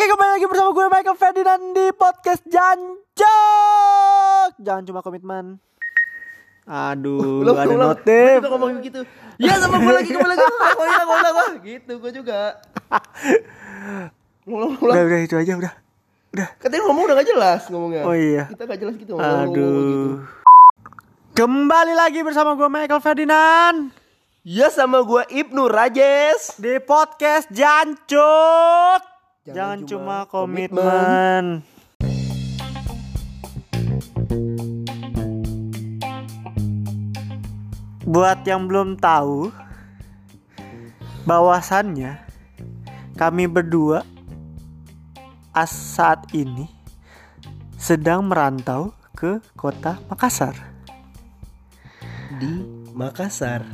Oke kembali lagi bersama gue Michael Ferdinand di podcast Jancok Jangan cuma komitmen Aduh Ulang, ada ulang. notif juga ngomong gitu. Ya sama gue lagi, kembali lagi. Oh iya, gue ulang, wah. Gitu, gue juga. Ulang, ulang. Udah udah itu aja udah Udah Katanya ngomong udah gak jelas ngomongnya. Oh iya Kita gak jelas gitu. ngomong- ngomong gitu. Aduh Kembali lagi bersama gue Michael Ferdinand Ya sama gue Ibnu Rajes. Di podcast Jancok Jangan, Jangan cuma cuma komitmen. Buat yang belum tahu bahwasannya kami berdua as saat ini sedang merantau ke kota Makassar. Di Makassar.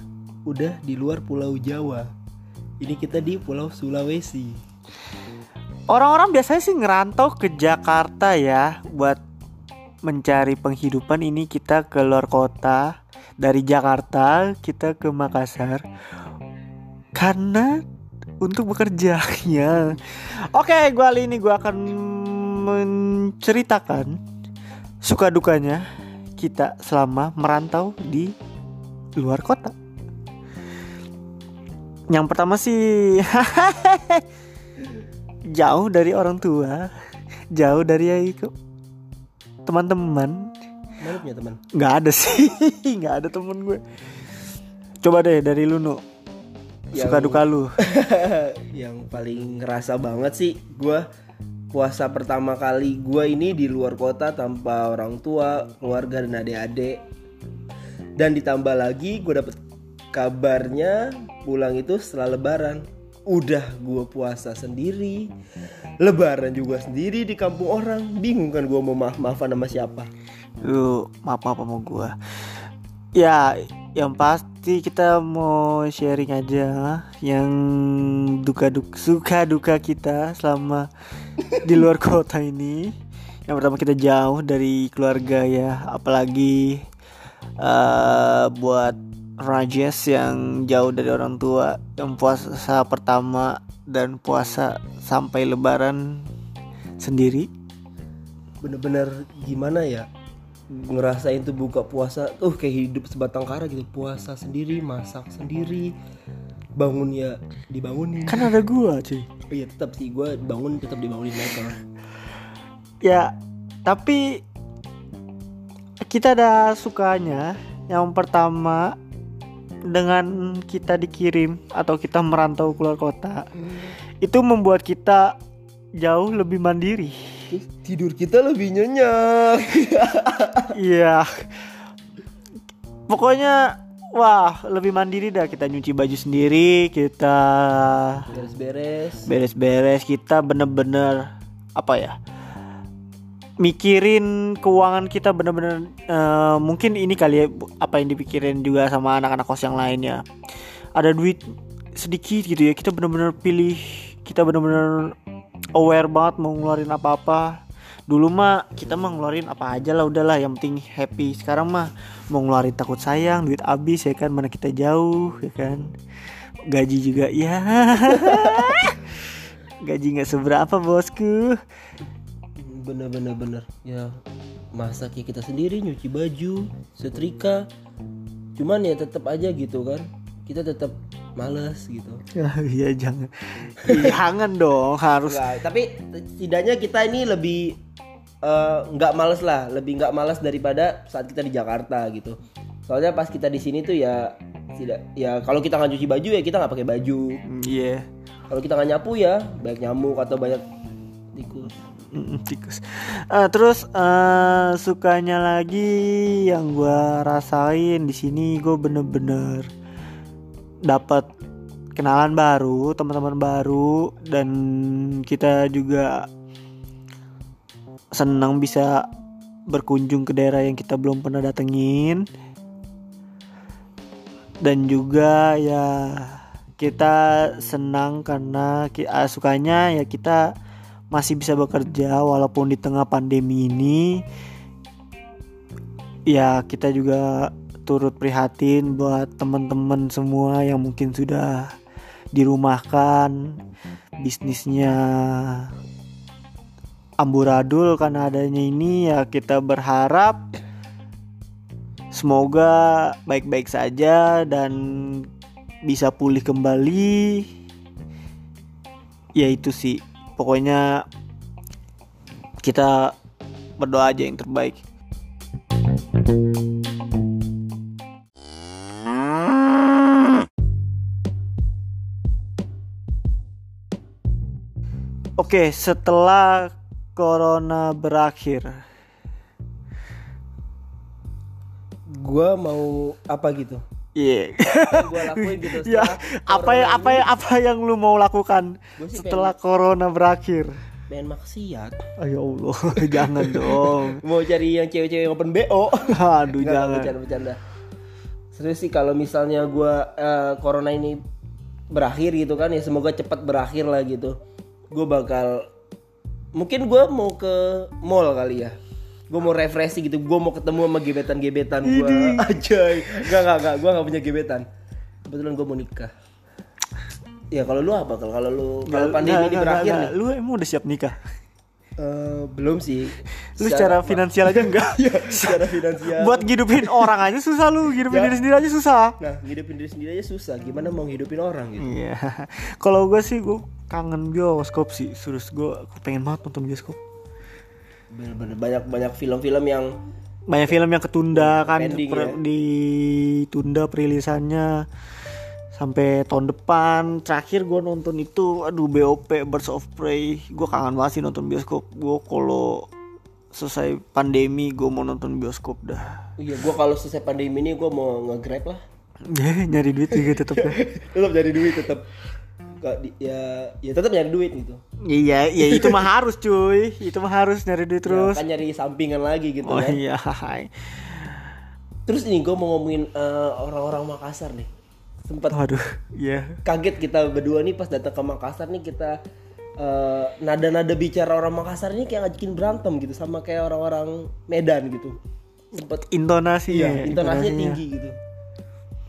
Udah di luar pulau Jawa. Ini kita di pulau Sulawesi. Orang-orang biasanya sih ngerantau ke Jakarta ya buat mencari penghidupan ini kita ke luar kota dari Jakarta kita ke Makassar karena untuk bekerja ya. Oke, gua kali ini gua akan menceritakan suka dukanya kita selama merantau di luar kota. Yang pertama sih jauh dari orang tua, jauh dari ke- teman-teman. Mana punya teman? nggak ada sih, nggak ada temen gue. Coba deh dari lu nu, suka Yang- duka lu. yang paling ngerasa banget sih gue puasa pertama kali gue ini di luar kota tanpa orang tua keluarga dan adik-adik dan ditambah lagi gue dapet kabarnya pulang itu setelah lebaran udah gue puasa sendiri lebaran juga sendiri di kampung orang bingung kan gue mau maaf maafan sama siapa Lu maaf maaf sama gue. Ya, yang pasti kita mau sharing aja yang duka duka suka duka kita selama di luar kota ini. Yang pertama kita jauh dari keluarga ya, apalagi eh buat Rajes yang jauh dari orang tua, yang puasa pertama dan puasa sampai Lebaran sendiri. bener-bener gimana ya ngerasain tuh buka puasa tuh kayak hidup sebatang kara gitu puasa sendiri masak sendiri bangun ya dibangunin Kan ada gua, cuy. iya tetap sih gue bangun tetap dibangunin mereka Ya, tapi kita ada sukanya. Yang pertama dengan kita dikirim atau kita merantau keluar kota, itu membuat kita jauh lebih mandiri. Tidur kita lebih nyenyak Iya. Pokoknya wah, lebih mandiri dah kita nyuci baju sendiri, kita beres-beres beres-beres, kita bener-bener apa ya? Mikirin keuangan kita bener-bener eh, mungkin ini kali ya apa yang dipikirin juga sama anak-anak kos yang lainnya. Ada duit sedikit gitu ya kita bener-bener pilih kita bener-bener aware banget mau ngeluarin apa-apa. Dulu mah kita mah ngeluarin apa aja lah udahlah yang penting happy. Sekarang mah mau ngeluarin takut sayang duit habis ya kan mana kita jauh ya kan. Gaji juga ya gaji nggak seberapa bosku bener-bener bener ya masak ya kita sendiri nyuci baju setrika. Cuman ya tetap aja gitu kan. Kita tetap males gitu. Iya jangan. Jangan dong harus. Enggak, tapi setidaknya kita ini lebih eh, nggak males lah, lebih nggak males daripada saat kita di Jakarta gitu. Soalnya pas kita di sini tuh ya tidak ya kalau kita nggak cuci baju ya kita nggak pakai baju. Iya. Kalau kita nggak nyapu ya banyak nyamuk atau banyak tikus. Tikus. Eh, Terus eh, Sukanya lagi Yang gua rasain di sini Gue bener-bener dapat kenalan baru teman-teman baru dan kita juga senang bisa berkunjung ke daerah yang kita belum pernah datengin. Dan juga ya kita senang karena ah, sukanya ya kita masih bisa bekerja walaupun di tengah pandemi ini ya kita juga turut prihatin buat teman-teman semua yang mungkin sudah dirumahkan. Bisnisnya amburadul karena adanya ini ya kita berharap semoga baik-baik saja dan bisa pulih kembali. Ya itu sih pokoknya kita berdoa aja yang terbaik Oke, setelah corona berakhir, Gua mau apa gitu? Iya. Yang gua lakuin gitu ya, setelah apa ya corona apa ya apa yang lu mau lakukan setelah corona berakhir? Pengen maksiat. Ayo Allah, jangan dong. Mau cari yang cewek-cewek yang open BO. Aduh, Enggak, jangan. bercanda-bercanda. Serius sih kalau misalnya gua eh, corona ini berakhir gitu kan ya semoga cepat berakhir lah gitu. Gue bakal mungkin gua mau ke mall kali ya. Gue mau refreshing gitu. Gue mau ketemu sama gebetan-gebetan gua. Ajay. Enggak enggak enggak. Gue nggak punya gebetan. Kebetulan gue mau nikah. Ya kalau lu apa kalau kalau lu kalau pandemi Nggak, ini nggak, berakhir nggak, nih? Lu emang udah siap nikah? Eh, belum sih. Lu secara finansial aja enggak? Iya, secara finansial. Buat ngidupin orang aja susah lu, ngidupin Ya. diri sendiri aja susah. Nah, ngidupin diri sendiri aja susah. Gimana mau ngidupin orang gitu? Iya. Kalau gue sih gue kangen bioskop sih. Serius gue pengen banget nonton bioskop. Bener-bener banyak banyak film-film yang Banyak film yang ketunda kan Pending per- ya. ditunda perilisannya sampai tahun depan. Terakhir gue nonton itu aduh BOP Birds of Prey. Gue kangen banget sih nonton bioskop. Gue kalau selesai pandemi gue mau nonton bioskop dah. iya gua kalau selesai pandemi ini gua mau nge-grab lah. Ya, nyari duit juga tetep ya. tetap nyari duit tetap ya ya tetap nyari duit gitu. Iya, ya itu mah harus cuy. Itu mah harus nyari duit terus. Ya, kan nyari sampingan lagi gitu Oh kan. iya. Terus ini gua mau ngomongin eh, orang-orang Makassar nih. Sempat Waduh, iya. kaget kita berdua nih pas datang ke Makassar nih kita eh, nada-nada bicara orang Makassar ini kayak ngajakin berantem gitu sama kayak orang-orang Medan gitu. Sempet Intonasinya. Iya, intonasinya tinggi gitu.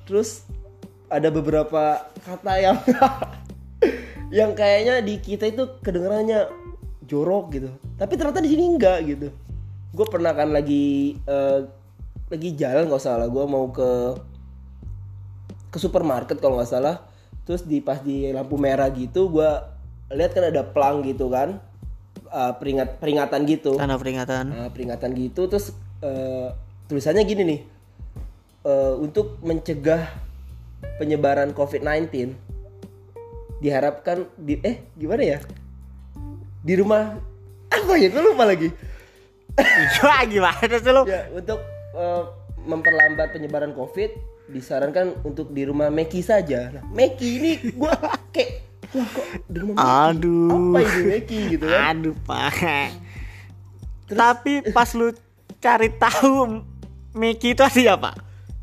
Terus ada beberapa kata yang yang kayaknya di kita itu kedengarannya jorok gitu. Tapi ternyata di sini enggak gitu. Gue pernah kan lagi eh, lagi jalan nggak salah. Gue mau ke ke supermarket kalau nggak salah. Terus di pas di lampu merah gitu, gue lihat kan ada pelang gitu kan, Eh, peringat peringatan gitu Tanda peringatan. Nah, peringatan gitu terus eh, tulisannya gini nih Eh, untuk mencegah penyebaran COVID-19 diharapkan di eh gimana ya? Di rumah apa ya? Gue lupa lagi. Gimana sih lu? ya untuk eh, memperlambat penyebaran COVID disarankan untuk di rumah Meki saja. Nah Meki ini gue kayak wah kok di rumah Meki? Aduh. apa ini Meki? Gitu kan. Aduh, Pak. Tapi pas lu cari tahu Miki itu artinya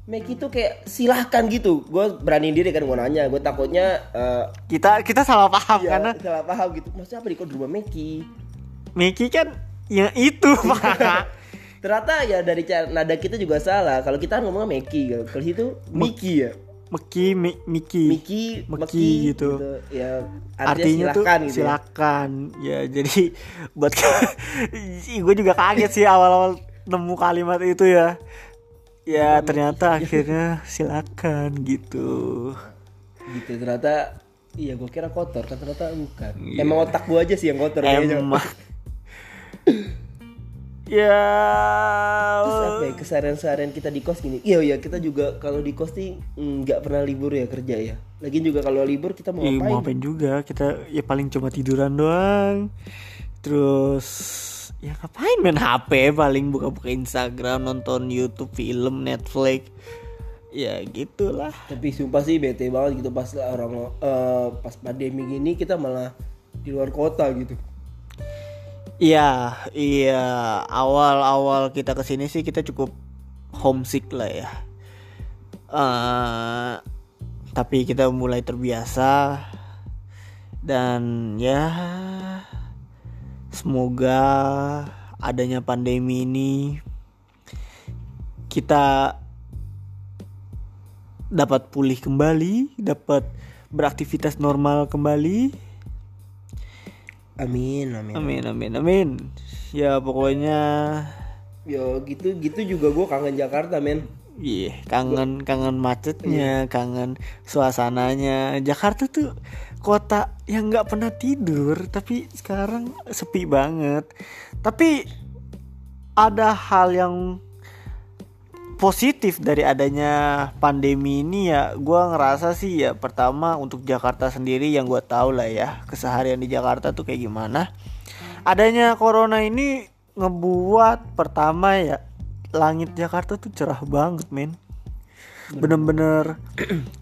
apa? Meki tuh kayak silahkan gitu gue berani diri kan gue nanya gue takutnya eh, Kita kita salah paham ya, karena salah paham gitu maksudnya apa di rumah Meki Miki kan yang itu, Pak. ternyata ya dari nada kita juga salah kalau kita ngomongnya Meki gitu kalau itu Miki ya Miki, Mi- Miki. Miki Meki gitu. ya Artinya tuh silahkan gitu ya. silakan. Ya, jadi buat gue juga kaget sih awal-awal nemu kalimat itu ya. Ya ternyata akhirnya silakan gitu. gitu ternyata iya gue kira kotor kan ternyata bukan emang otak gue aja sih yang kotor. Emang. ya. Terus apa ya keseharian-seharian kita di kos gini iya iya kita juga kalau di kos nih mm, nggak pernah libur ya kerja ya lagi juga kalau libur kita mau Ih, ngapain mau ngapain juga kita ya paling cuma tiduran doang terus ya ngapain main HP paling buka-buka Instagram nonton YouTube film Netflix. Ya gitulah. Tapi sumpah sih bete banget gitu pas orang eh, pas pandemi gini kita malah di luar kota gitu. Iya iya. Awal-awal kita ke sini sih kita cukup homesick lah ya. Eh, tapi kita mulai terbiasa. Dan ya semoga adanya pandemi ini kita dapat pulih kembali, dapat beraktivitas normal kembali. Amin, amin. Amin amin amin. Ya pokoknya Yo gitu gitu juga gue kangen Jakarta men. Iya, kangen kangen macetnya, kangen suasananya. Jakarta tuh kota yang nggak pernah tidur, tapi sekarang sepi banget. Tapi ada hal yang positif dari adanya pandemi ini ya. Gue ngerasa sih ya pertama untuk Jakarta sendiri yang gue tahu lah ya keseharian di Jakarta tuh kayak gimana. Adanya corona ini ngebuat pertama ya langit Jakarta tuh cerah banget men bener-bener.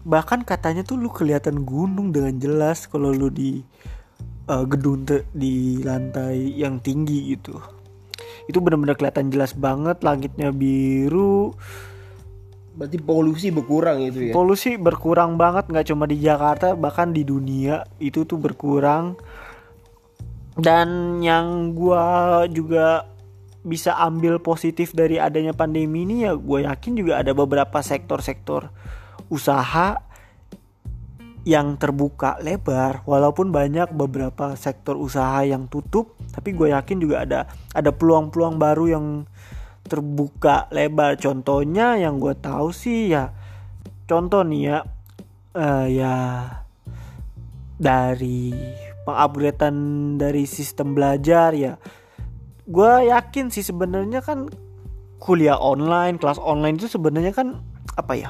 Bahkan katanya tuh lu kelihatan gunung dengan jelas kalau lu di uh, gedung te- di lantai yang tinggi gitu. Itu bener-bener kelihatan jelas banget langitnya biru. Berarti polusi berkurang itu ya. polusi berkurang banget nggak cuma di Jakarta bahkan di dunia itu tuh berkurang. Dan yang gua juga bisa ambil positif dari adanya pandemi ini ya gue yakin juga ada beberapa sektor-sektor usaha yang terbuka lebar. Walaupun banyak beberapa sektor usaha yang tutup tapi gue yakin juga ada ada peluang-peluang baru yang terbuka lebar. Contohnya yang gue tahu sih ya contoh nih ya eh, ya dari pengupgradean dari sistem belajar ya gue yakin sih sebenarnya kan kuliah online kelas online itu sebenarnya kan apa ya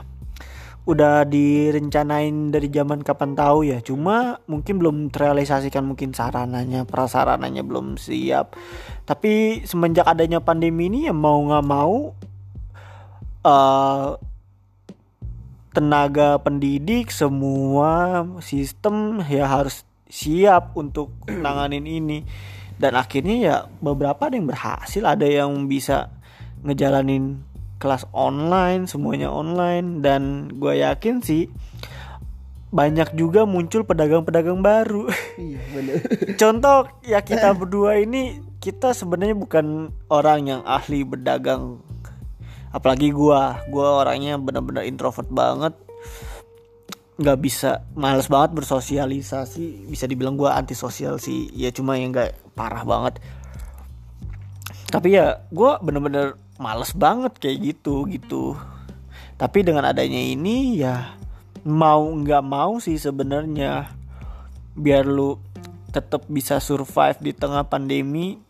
udah direncanain dari zaman kapan tahu ya. Cuma mungkin belum terrealisasikan mungkin sarananya prasarananya belum siap. Tapi semenjak adanya pandemi ini ya mau nggak mau eh tenaga pendidik semua sistem ya harus siap untuk nanganin ini dan akhirnya ya beberapa ada yang berhasil. Ada yang bisa ngejalanin kelas online semuanya online. Dan gue yakin sih banyak juga muncul pedagang-pedagang baru. Iya bener. contoh ya kita berdua ini kita sebenarnya bukan orang yang ahli berdagang. Apalagi gua. Gua orangnya benar-benar introvert banget. Nggak bisa males banget bersosialisasi. Bisa dibilang gua antisosial sih. Ya cuma yang nggak parah banget. Tapi ya gua bener-bener males banget kayak gitu gitu. Tapi dengan adanya ini ya mau nggak mau sih sebenarnya. Biar lu tetap bisa survive di tengah pandemi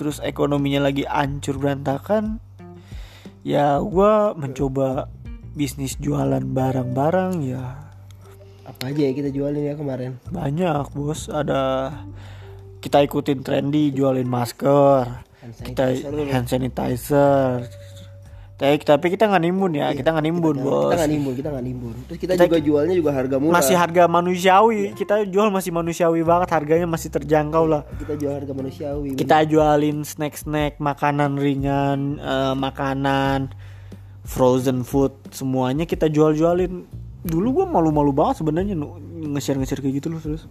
terus ekonominya lagi hancur berantakan ya gua mencoba bisnis jualan barang-barang ya. Apa aja ya kita jualin ya kemarin? banyak bos. Ada kita ikutin trendy jualin masker. Kita hand sanitizer. Tapi tapi kita nggak nimbun ya kita nggak nimbun bos. Kita nggak nimbun, kita nggak nimbun. Terus kita, Kita- juga jualnya juga harga murah. masih harga manusiawi. Kita jual masih manusiawi banget harganya masih terjangkau lah. Kita jual harga manusiawi. kita jualin snack-snack makanan ringan eh, makanan frozen food semuanya kita jual-jualin. Dulu gua malu-malu banget sebenarnya nge-share kayak gitu loh terus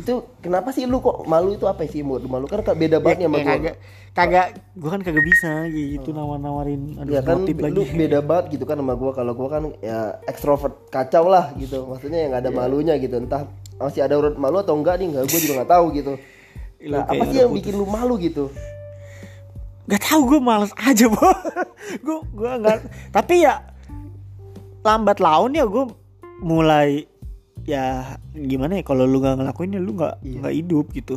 Itu kenapa sih lu kok malu itu apa sih malu? Malu kan beda banget ya sama Ya, gua. kagak kagak gua kan kagak bisa gitu nawar-nawarin aduh Ya kan motif lu lagi beda banget gitu kan sama gua kalau gua kan ya ekstrovert kacau lah gitu. Maksudnya yang ada malunya gitu. Entah masih ada urut malu atau enggak nih enggak gua juga nggak tahu gitu. Nah, apa sih yang bikin lu malu gitu? Gak tahu gue males aja bo gue gue nggak tapi ya lambat laun ya gue mulai ya gimana ya kalau lu nggak ngelakuin ya lu nggak nggak hidup gitu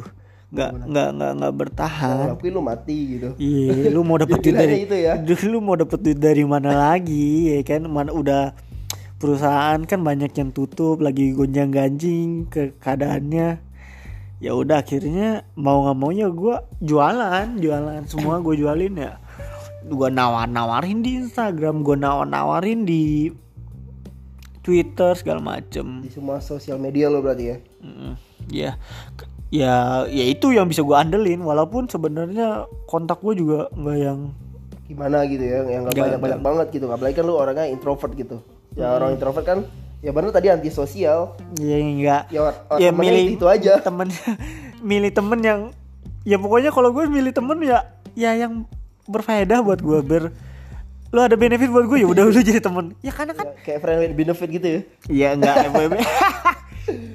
nggak nggak nggak nggak bertahan Tapi lu mati gitu. Iya, lu mau dapet duit dari itu ya. Lu mau dapet duit dari mana lagi, ya kan? Mana udah perusahaan kan banyak yang tutup, lagi gonjang ganjing ke keadaannya. Ya udah akhirnya mau nggak maunya gue jualan, jualan semua gue jualin ya. Gue nawar-nawarin di Instagram, gue nawar-nawarin di Twitter segala macem. Di semua sosial media lo berarti ya. Mm, ya ya ya itu yang bisa gue andelin walaupun sebenarnya kontak gue juga nggak yang Gimana gitu ya yang nggak Nggak, banyak-banyak banget gitu. Apalagi kan lu orangnya introvert gitu. Ya Hmm. orang introvert kan ya benar tadi antisosial. ya nggak Ya, ya milih itu aja. temen milih temen yang ya pokoknya kalau gue milih temen ya ya yang berfaedah buat gue ber lo ada benefit buat gue ya udah lu jadi temen. Ya karena kan Ya, kayak friendly benefit gitu ya. Iya enggak FWB.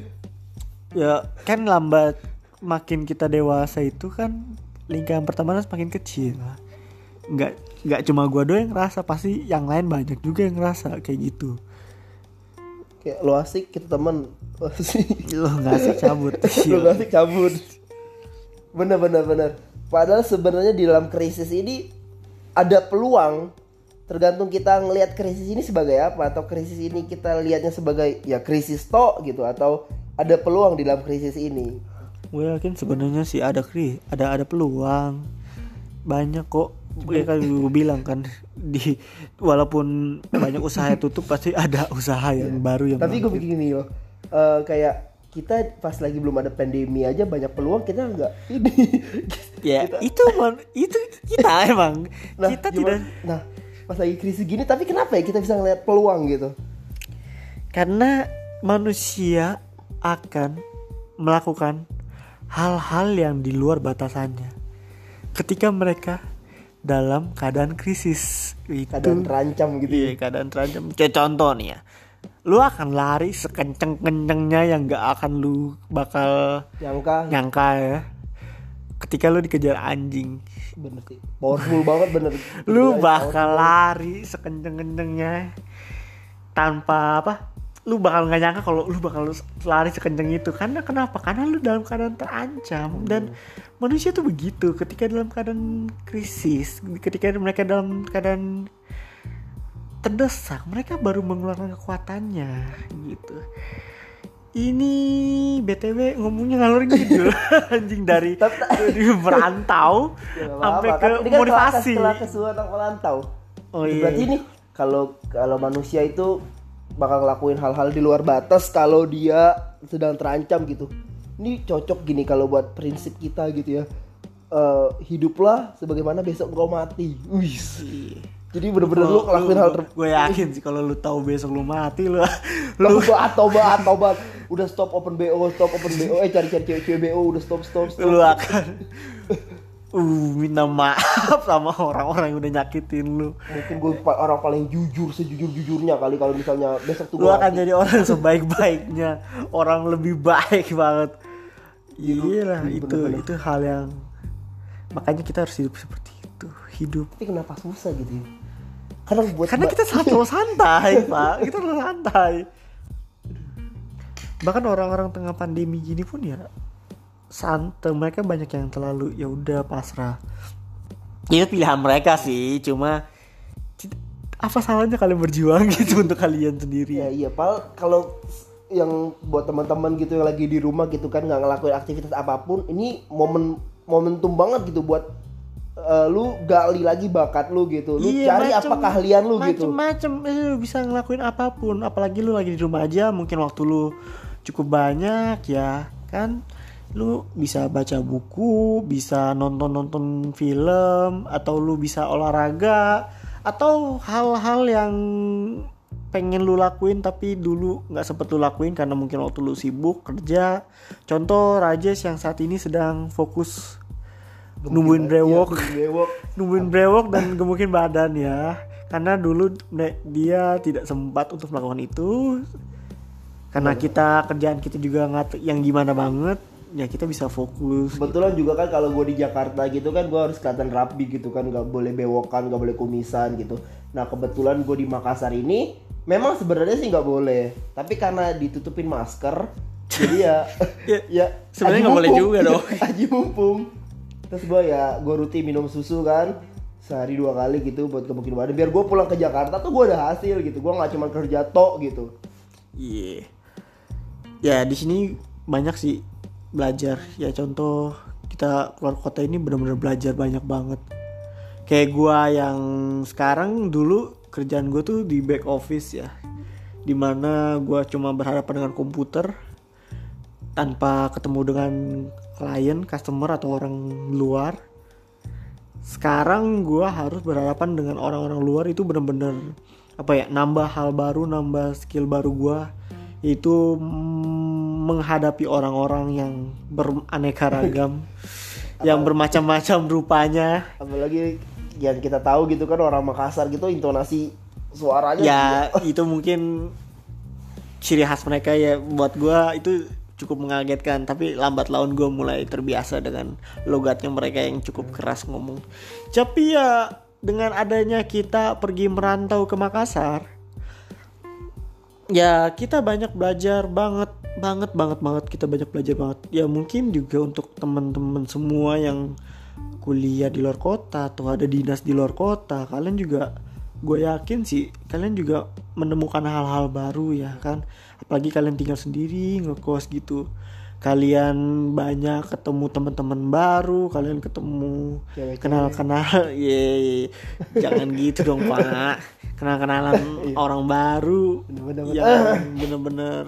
ya kan lambat makin kita dewasa itu kan lingkaran pertemanan semakin kecil. Nggak nggak cuma gua doang yang ngerasa pasti yang lain banyak juga yang ngerasa kayak gitu. Kayak lo asik kita temen. Lo asik. Lo nggak sih cabut. Lo gak asik cabut. Bener bener bener. Padahal sebenarnya di dalam krisis ini ada peluang tergantung kita ngelihat krisis ini sebagai apa atau krisis ini kita lihatnya sebagai ya krisis tok gitu atau ada peluang di dalam krisis ini. Gue yakin sebenarnya sih ada kri ada ada peluang. Banyak kok gue kan gue bilang kan di walaupun banyak usaha yang tutup pasti ada usaha yang baru yang tapi gue bikin gini loh eh, kayak kita pas lagi belum ada pandemi aja banyak peluang kita nggak ini. Ya itu man, itu kita emang. Nah kita gimana- tidak nah pas lagi krisis gini tapi kenapa ya kita bisa ngeliat peluang gitu? Karena manusia akan melakukan hal-hal yang di luar batasannya. Ketika mereka dalam keadaan krisis itu keadaan terancam gitu ya. Iya keadaan terancam. Kayak contoh nih ya. Lu akan lari sekenceng-kencengnya yang gak akan lu bakal nyangka. nyangka ya Ketika lu dikejar anjing. Bener sih. Powerful banget bener. Lu bakal lari sekenceng-kencengnya Tanpa apa? Lu bakal gak nyangka kalau lu bakal lari sekenceng itu. Karena kenapa? Karena lu dalam keadaan terancam. Dan manusia tuh begitu. Ketika dalam keadaan krisis Ketika mereka dalam keadaan terdesak mereka baru mengeluarkan kekuatannya gitu ini btw ngomongnya ngalor gitu anjing dari dari merantau Ya, sampai ke Kan kan motivasi. setelah kesulitan orang merantau. Oh iya berarti ini kalau kalau manusia itu bakal ngelakuin hal-hal di luar batas kalau dia sedang terancam gitu. Ini cocok gini kalau buat prinsip kita gitu ya. Eh, hiduplah sebagaimana besok engkau mati. Wis. Jadi bener-bener lu ngelakuin hal ter gue yakin sih kalau lu tahu besok lu mati lu lu tobat tobat tobat. Udah stop open bo stop open bo eh cari cari cewek cewek bo udah stop stop stop. Lu akan uh minta maaf sama orang-orang yang udah nyakitin lu. Mungkin gue pa- orang paling jujur sejujur jujurnya kali kalau misalnya besok tuh lu gua akan jadi orang sebaik-baiknya. Orang lebih baik banget. Iya lah itu bener-bener. itu hal yang makanya kita harus hidup seperti itu. Hidup. Tapi kenapa susah gitu ya karena buat karena kita selalu santai pak. Kita selalu santai. Bahkan orang-orang tengah pandemi gini pun ya santai. Mereka banyak yang terlalu ya udah pasrah. Itu pilihan mereka sih cuma apa salahnya kalian berjuang gitu untuk kalian sendiri? Ya iya pal kalau yang buat teman-teman gitu yang lagi di rumah gitu kan nggak ngelakuin aktivitas apa pun ini momen momentum banget gitu buat eh, lu gali lagi bakat lu gitu. Lu cari apa keahlian lu gitu. macem-macem. Eh, lu bisa ngelakuin apa pun. Apalagi lu lagi di rumah aja mungkin waktu lu cukup banyak ya kan? Lu bisa baca buku bisa nonton-nonton film atau lu bisa olahraga atau hal-hal yang pengen lu lakuin tapi dulu nggak sempet lu lakuin karena mungkin waktu lu sibuk kerja. Contoh Rajesh yang saat ini sedang fokus nungguin brewok Iya, brewok. nungguin brewok. Dan gemukin badan ya. Karena dulu dia tidak sempat untuk melakukan itu. Karena kita kerjaan kita juga nggak yang gimana banget ya kita bisa fokus Kebetulan juga kan kalau gue di Jakarta gitu kan gue harus kelihatan rapi gitu kan nggak boleh bewokan nggak boleh kumisan gitu. Nah kebetulan gue di Makassar ini memang sebenarnya sih nggak boleh tapi karena ditutupin masker jadi ya Ya, ya sebenarnya nggak boleh juga dong. aji mumpung. Terus gue ya gue rutin minum susu kan sehari dua kali gitu buat gemukin badan. Biar gue pulang ke Jakarta tuh gue ada hasil gitu. Gue nggak cuma kerja tok gitu. Iya. Ya di sini banyak sih belajar. Ya contoh kita keluar kota ini benar-benar belajar banyak banget. Kayak gua yang sekarang dulu kerjaan gue tuh di back office ya. Di mana gua cuma berhadapan dengan komputer tanpa ketemu dengan klien customer atau orang luar. Sekarang gua harus berhadapan dengan orang-orang luar itu bener-bener apa ya nambah hal baru nambah skill baru gua. Yaitu mm, menghadapi orang-orang yang beraneka ragam yang bermacam-macam rupanya. Apalagi yang kita tahu gitu kan orang Makassar gitu intonasi suaranya ya itu mungkin ciri khas mereka ya. Buat gua itu cukup mengagetkan tapi lambat laun gue mulai terbiasa dengan logatnya mereka yang cukup keras ngomong tapi ya dengan adanya kita pergi merantau ke Makassar ya kita banyak belajar banget banget banget banget kita banyak belajar banget. Ya mungkin juga untuk teman-teman semua yang kuliah di luar kota atau ada dinas di luar kota kalian juga gue yakin sih kalian juga menemukan hal-hal baru ya kan apalagi kalian tinggal sendiri ngekos gitu. Kalian banyak ketemu teman-teman baru kalian ketemu Cewek-cewek. kenal-kenal. Ye jangan gitu dong pak. Kenal-kenalan orang baru. Bener-bener. yang bener-bener.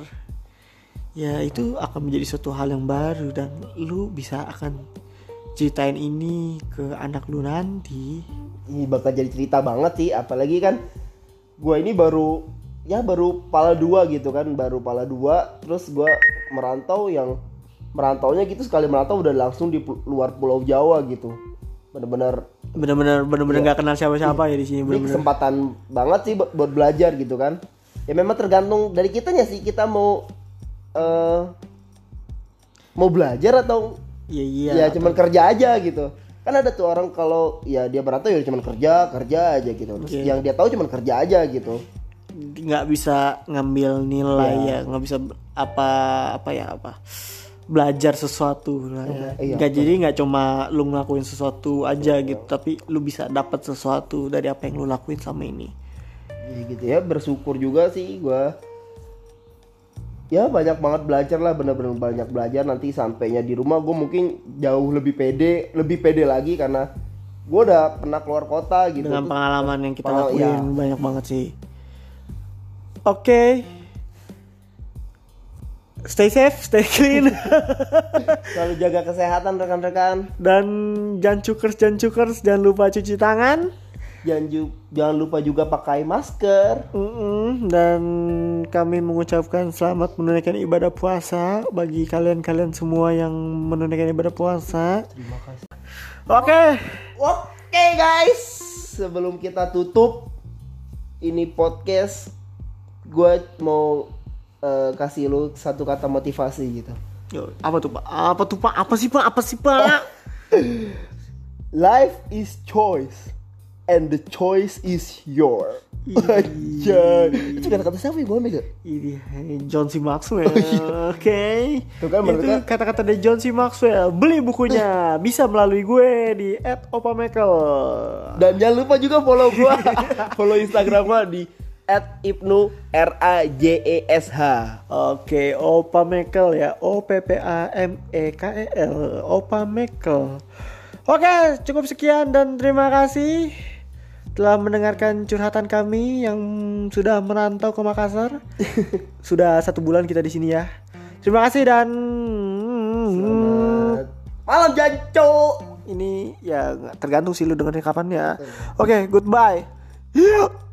Ya itu akan menjadi suatu hal yang baru dan lu bisa akan ceritain ini ke anak lu nanti. Ini bakal jadi cerita banget sih. Apalagi kan gue ini baru ya baru pala dua gitu kan baru pala dua terus gue merantau yang merantaunya gitu sekali merantau udah langsung di luar pulau Jawa gitu. Bener-bener bener-bener bener-bener nggak kenal siapa-siapa ya di sini ini bener-bener. kesempatan banget sih buat, buat belajar gitu kan. Ya memang tergantung dari kitanya sih kita mau eh mau belajar atau iya iya. ya cuman kerja aja gitu. Kan ada tuh orang kalau ya dia merantau ya cuman kerja kerja aja gitu. Terus Oke. yang dia tahu cuman kerja aja gitu nggak bisa ngambil nilai ya nggak bisa apa apa ya apa belajar sesuatu lah ya. Iya, nggak jadi nggak cuma lu ngelakuin sesuatu aja gitu tapi lu bisa dapat sesuatu dari apa yang lu lakuin sama ini. Jadi gitu ya bersyukur juga sih gua. Ya banyak banget belajar lah bener-bener banyak belajar. Nanti sampainya di rumah gue mungkin jauh lebih pede lebih pede lagi karena gue udah pernah keluar kota gitu. Dengan pengalaman yang kita lakuin iya. banyak banget sih oke. Stay safe stay clean. Selalu jaga kesehatan rekan-rekan. Dan jangan cukers jangan cukers. Jangan lupa cuci tangan. Jangan ju- jangan lupa juga pakai masker. Mm-mm, dan kami mengucapkan selamat menunaikan ibadah puasa bagi kalian-kalian semua yang menunaikan ibadah puasa. terima kasih. Oke, Oke guys, sebelum kita tutup ini podcast, gue mau eh, kasih lu satu kata motivasi gitu. Yo, apa tuh pak? Apa tuh pak? Apa sih pak? Apa sih pak? Life is choice, and the choice is your. Aja, itu kata-kata siapa ya gue ambil? Ini eh, John C. Maxwell. Oke. Tuh kan, Itu mereka- kata-kata dari John C. Maxwell. Beli bukunya bisa melalui gue di @opamakel. Dan jangan lupa juga follow gue, follow Instagram gue di @ibnu r a j e s h. Oke, Opa Mekel ya. O P P A M E K E L. Opa Mekel. Oke, cukup sekian dan terima kasih telah mendengarkan curhatan kami yang sudah merantau ke Makassar. sudah satu bulan kita di sini ya. Terima kasih dan Selamat malam janco. ini ya tergantung sih lu dengerin kapan ya. Oke, goodbye. Yuk.